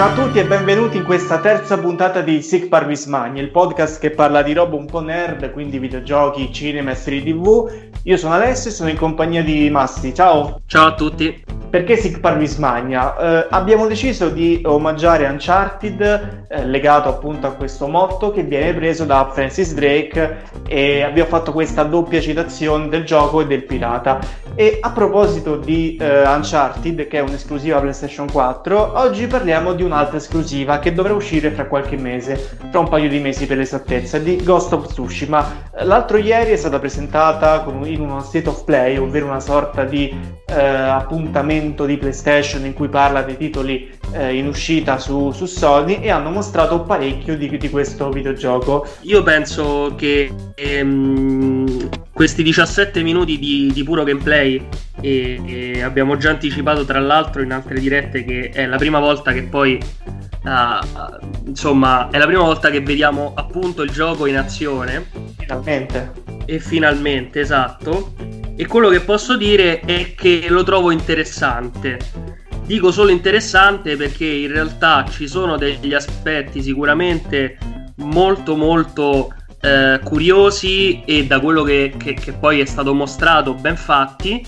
Ciao a tutti e benvenuti in questa terza puntata di Sick Parvis Magni, il podcast che parla di roba un po' nerd, quindi videogiochi, cinema e serie tv. Io sono Alessio e sono in compagnia di Masti. Ciao! Ciao a tutti! Perché Sic Parvis Magna? Eh, abbiamo deciso di omaggiare Uncharted eh, legato appunto a questo motto che viene preso da Francis Drake e abbiamo fatto questa doppia citazione del gioco e del pirata. E a proposito di eh, Uncharted, che è un'esclusiva PlayStation 4, oggi parliamo di un'altra esclusiva che dovrà uscire fra qualche mese, fra un paio di mesi per l'esattezza, di Ghost of Tsushima. L'altro ieri è stata presentata in uno state of play, ovvero una sorta di eh, appuntamento di PlayStation in cui parla dei titoli eh, in uscita su, su, Sony e hanno mostrato parecchio di, di questo videogioco. Io penso che ehm, questi 17 minuti di, di puro gameplay e, e, abbiamo già anticipato tra l'altro in altre dirette che è la prima volta che poi uh, insomma è la prima volta che vediamo appunto il gioco in azione. Finalmente. E finalmente esatto. E quello che posso dire è che lo trovo interessante. Dico solo interessante perché in realtà ci sono degli aspetti sicuramente molto molto eh, curiosi e da quello che, che, che poi è stato mostrato ben fatti,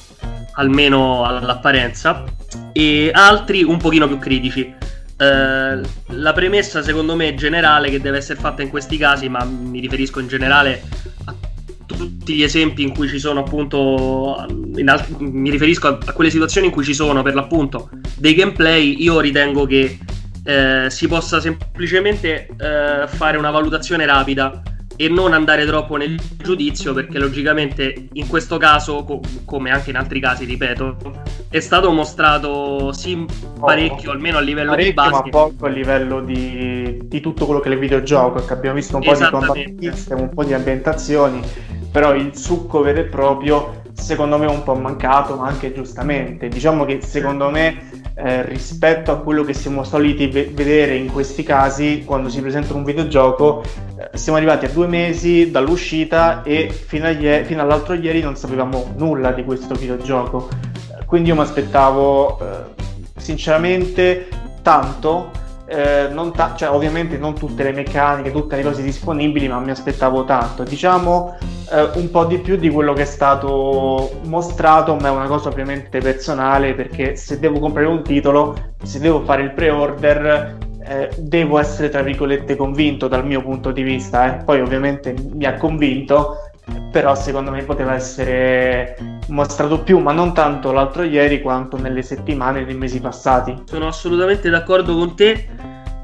almeno all'apparenza, e altri un pochino più critici. Uh, la premessa secondo me generale che deve essere fatta in questi casi, ma mi riferisco in generale a tutti gli esempi in cui ci sono appunto alt- mi riferisco a, a, quelle situazioni in cui ci sono per l'appunto dei gameplay io ritengo che eh, si possa semplicemente eh, fare una valutazione rapida e non andare troppo nel giudizio perché logicamente in questo caso co- come anche in altri casi ripeto è stato mostrato sì parecchio oh, almeno a livello di base ma poco a livello di, di tutto quello che è il videogioco che abbiamo visto un po' di combat system un po' di ambientazioni però il succo vero e proprio secondo me un po' mancato, ma anche giustamente. Diciamo che secondo me eh, rispetto a quello che siamo soliti ve- vedere in questi casi, quando si presenta un videogioco, eh, siamo arrivati a due mesi dall'uscita e fino, ie- fino, all'altro ieri non sapevamo nulla di questo videogioco. Quindi io mi aspettavo eh, sinceramente tanto eh, ta- cioè, ovviamente non tutte le meccaniche, tutte le cose disponibili, ma mi aspettavo tanto. Diciamo eh, un po' di più di quello che è stato mostrato, ma è una cosa ovviamente personale perché se devo comprare un titolo, se devo fare il pre-order, eh, devo essere tra virgolette convinto dal mio punto di vista. Eh. Poi ovviamente mi ha convinto, però secondo me poteva essere mostrato più, ma non tanto l'altro ieri quanto nelle settimane e nei mesi passati. Sono assolutamente d'accordo con te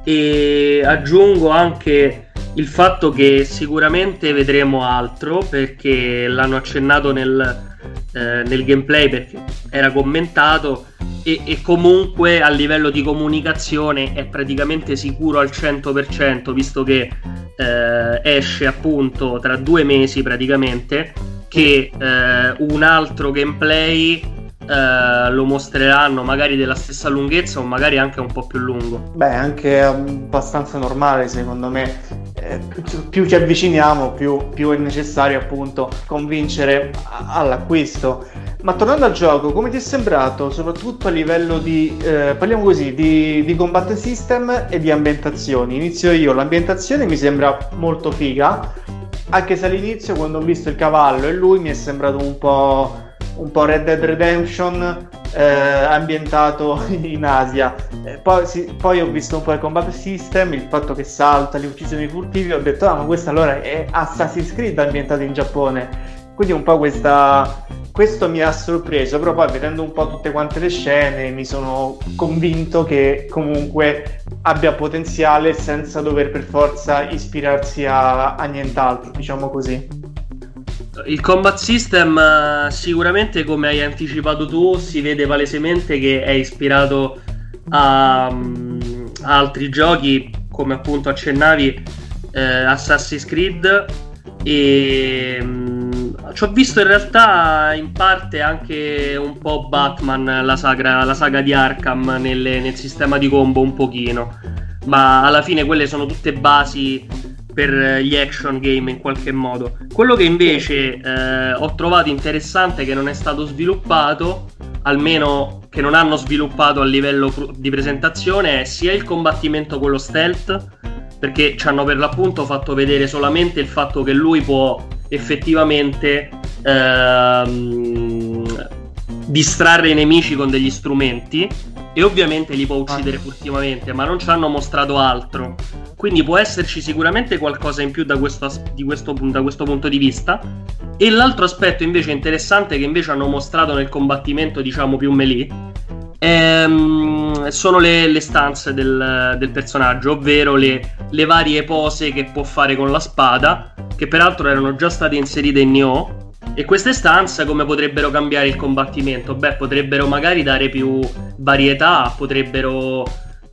e aggiungo anche il fatto che sicuramente vedremo altro perché l'hanno accennato nel, eh, nel gameplay perché era commentato e, e, comunque a livello di comunicazione è praticamente sicuro al 100% visto che eh, esce appunto tra due mesi praticamente che eh, un altro gameplay Uh, lo mostreranno magari della stessa lunghezza o magari anche un po' più lungo. Beh, anche abbastanza normale secondo me. Eh, più ci avviciniamo, più, più, è necessario appunto convincere all'acquisto. Ma tornando al gioco, come ti è sembrato, soprattutto a livello di, eh, parliamo così, di, di combat system e di ambientazioni? Inizio io, l'ambientazione mi sembra molto figa, anche se all'inizio quando ho visto il cavallo e lui mi è sembrato un po' un po' Red Dead Redemption eh, ambientato in Asia. Eh, poi, sì, poi, ho visto un po' il combat system, il fatto che salta, le uccisioni furtive, ho detto ah ma questo allora è Assassin's Creed ambientato in Giappone. Quindi un po' questa, questo mi ha sorpreso, però poi vedendo un po' tutte quante le scene mi sono convinto che comunque abbia potenziale senza dover per forza ispirarsi a, a nient'altro, diciamo così. Il combat system eh, sicuramente come hai anticipato tu si vede palesemente che è ispirato a, mm, a altri giochi come appunto accennavi eh, Assassin's Creed. E um, ci ho visto in realtà in parte anche un po' Batman la saga, la saga di Arkham nelle, nel sistema di combo un pochino. Ma alla fine quelle sono tutte basi per gli action game in qualche modo. Quello che invece eh, ho trovato interessante che non è stato sviluppato, almeno che non hanno sviluppato a livello di presentazione è sia il combattimento con lo stealth, perché ci hanno per l'appunto fatto vedere solamente il fatto che lui può effettivamente ehm, distrarre i nemici con degli strumenti e ovviamente li può uccidere ah. furtivamente, ma non ci hanno mostrato altro. Quindi può esserci sicuramente qualcosa in più da questo, questo, da questo punto di vista. E l'altro aspetto invece interessante che invece hanno mostrato nel combattimento, diciamo più melee, ehm, sono le, le stanze del, del, personaggio, ovvero le, le, varie pose che può fare con la spada, che peraltro erano già state inserite in Nioh e queste stanze come potrebbero cambiare il combattimento? Beh, potrebbero magari dare più varietà, potrebbero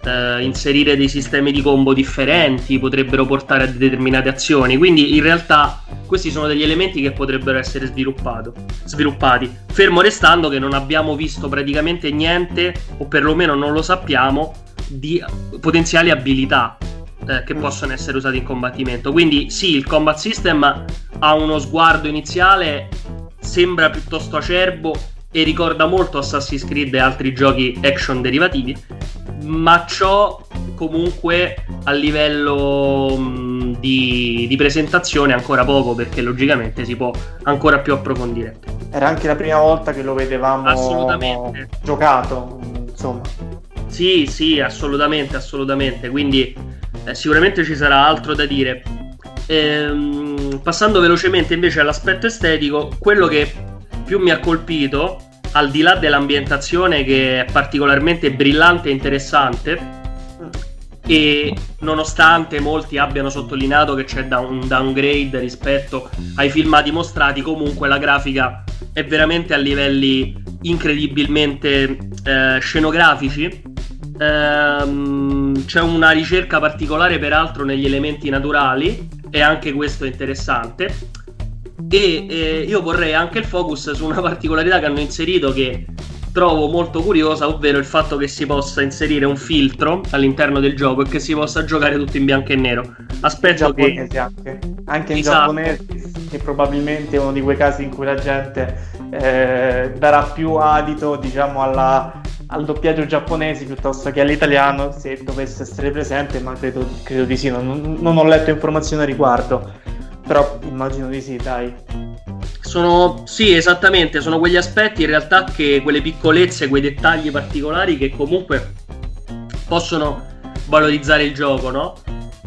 eh, inserire dei sistemi di combo differenti, potrebbero portare a determinate azioni. Quindi in realtà questi sono degli elementi che potrebbero essere sviluppati. Fermo restando che non abbiamo visto praticamente niente, o perlomeno non lo sappiamo, di potenziali abilità eh, che mm. possono essere usati in combattimento. Quindi sì, il combat system ha uno sguardo iniziale, sembra piuttosto acerbo e ricorda molto Assassin's Creed e altri giochi action derivativi, ma ciò comunque a livello mh, di, di, presentazione ancora poco perché logicamente si può ancora più approfondire. Era anche la prima volta che lo vedevamo assolutamente. giocato, insomma. Sì, sì, assolutamente, assolutamente. Quindi eh, sicuramente ci sarà altro da dire. Ehm, passando velocemente invece all'aspetto estetico, quello che più mi ha colpito, al di là dell'ambientazione che è particolarmente brillante e interessante, e nonostante molti abbiano sottolineato che c'è da un downgrade rispetto ai filmati mostrati, comunque la grafica è veramente a livelli incredibilmente eh, scenografici Ehm, c'è una ricerca particolare peraltro negli elementi naturali e anche questo è interessante. E eh, io vorrei anche il focus su una particolarità che hanno inserito che trovo molto curiosa, ovvero il fatto che si possa inserire un filtro all'interno del gioco e che si possa giocare tutto in bianco e nero. Aspetto che anche, anche in esatto. giapponese, che probabilmente è uno di quei casi in cui la gente eh, darà più adito, diciamo, alla al doppiaggio giapponese piuttosto che all'italiano se dovesse essere presente, ma credo, credo di sì, non, non, ho letto informazioni a riguardo, però immagino di sì, dai. Sono, sì, esattamente, sono quegli aspetti in realtà che quelle piccolezze, quei dettagli particolari che comunque possono valorizzare il gioco, no?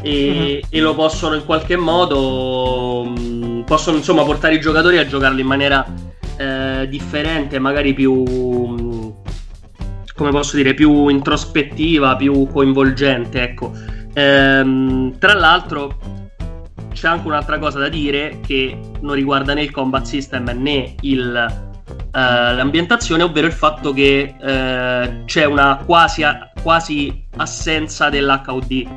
E, mm-hmm. e lo possono in qualche modo, mm, possono insomma portare i giocatori a giocarlo in maniera eh, differente, magari più come posso dire, più introspettiva, più coinvolgente, ecco. Ehm, tra l'altro c'è anche un'altra cosa da dire che non riguarda né il combat system né il, Uh, l'ambientazione, ovvero il fatto che uh, c'è una quasi, quasi, assenza dell'HUD.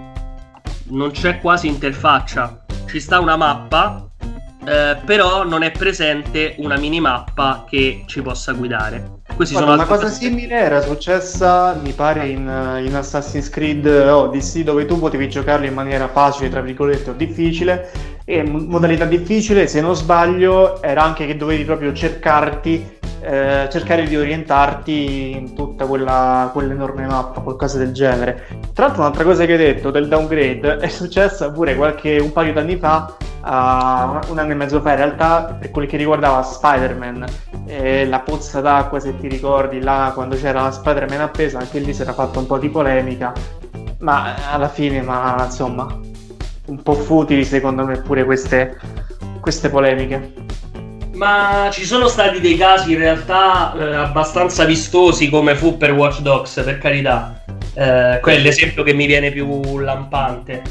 Non c'è quasi interfaccia. Ci sta una mappa, uh, però non è presente una minimappa che ci possa guidare. Questi Guarda, una cosa simile era successa, mi pare, in, in, Assassin's Creed Odyssey, dove tu potevi giocarlo in maniera facile, tra virgolette, o difficile. E modalità difficile, se non sbaglio, era anche che dovevi proprio cercarti, eh, cercare di orientarti in tutta quella, quell'enorme mappa, qualcosa del genere. Tra l'altro, un'altra cosa che hai detto del downgrade è successa pure qualche un paio d'anni fa uh, un anno e mezzo fa in realtà per quel che riguardava Spider-Man e la pozza d'acqua se ti ricordi là quando c'era la Spider-Man appesa anche lì si era fatta un po' di polemica ma alla fine ma insomma un po' futili secondo me pure queste, queste polemiche. Ma ci sono stati dei casi in realtà eh, abbastanza vistosi come fu per Watch Dogs per carità. Eh, quello l'esempio che mi viene più lampante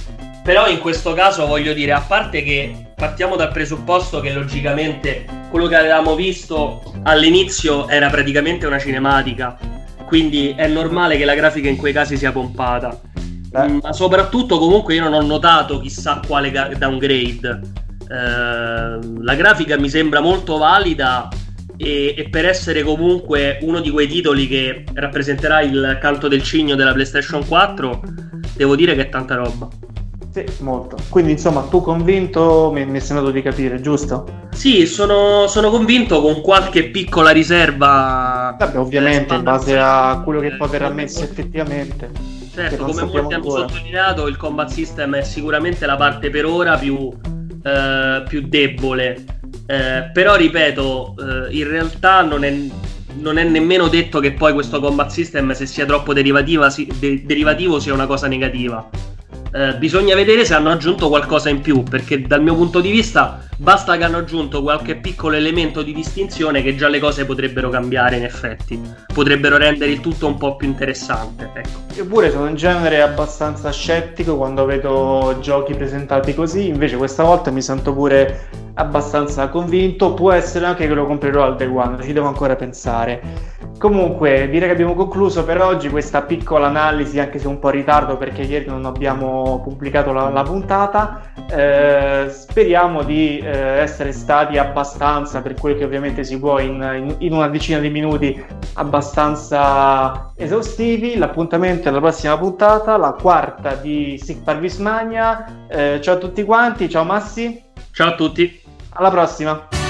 però in questo caso voglio dire, a parte che partiamo dal presupposto che logicamente quello che avevamo visto all'inizio era praticamente una cinematica, quindi è normale che la grafica in quei casi sia pompata. Mm, ma soprattutto comunque io non ho notato chissà quale downgrade. Eh, la grafica mi sembra molto valida e, e, per essere comunque uno di quei titoli che rappresenterà il canto del cigno della PlayStation 4, devo dire che è tanta roba. Sì, molto. Quindi insomma tu convinto, mi, mi è sembrato di capire, giusto? Sì, sono, sono convinto con qualche piccola riserva. Vabbè, ovviamente in base a quello che poi verrà messo effettivamente. Certo, come molti hanno sottolineato, il combat system è sicuramente la parte per ora più, eh, più debole. Eh, però ripeto, eh, in realtà non è, non è, nemmeno detto che poi questo combat system, se sia troppo si, de- derivativo, sia una cosa negativa. Eh, bisogna vedere se hanno aggiunto qualcosa in più, perché dal mio punto di vista basta che hanno aggiunto qualche piccolo elemento di distinzione che già le cose potrebbero cambiare in effetti, potrebbero rendere il tutto un po' più interessante. Ecco. Io sono in genere abbastanza scettico quando vedo giochi presentati così, invece questa volta mi sento pure abbastanza convinto, può essere anche che lo comprerò al day one, ci devo ancora pensare. Comunque, direi che abbiamo concluso per oggi questa piccola analisi, anche se un po' in ritardo perché ieri non abbiamo pubblicato la, la puntata. Eh, speriamo di eh, essere stati abbastanza, per quello che ovviamente si può, in, in, in, una decina di minuti, abbastanza esaustivi. L'appuntamento è alla prossima puntata, la quarta di Sic Parvis Magna. Eh, ciao a tutti quanti, ciao Massi. Ciao a tutti. Alla prossima.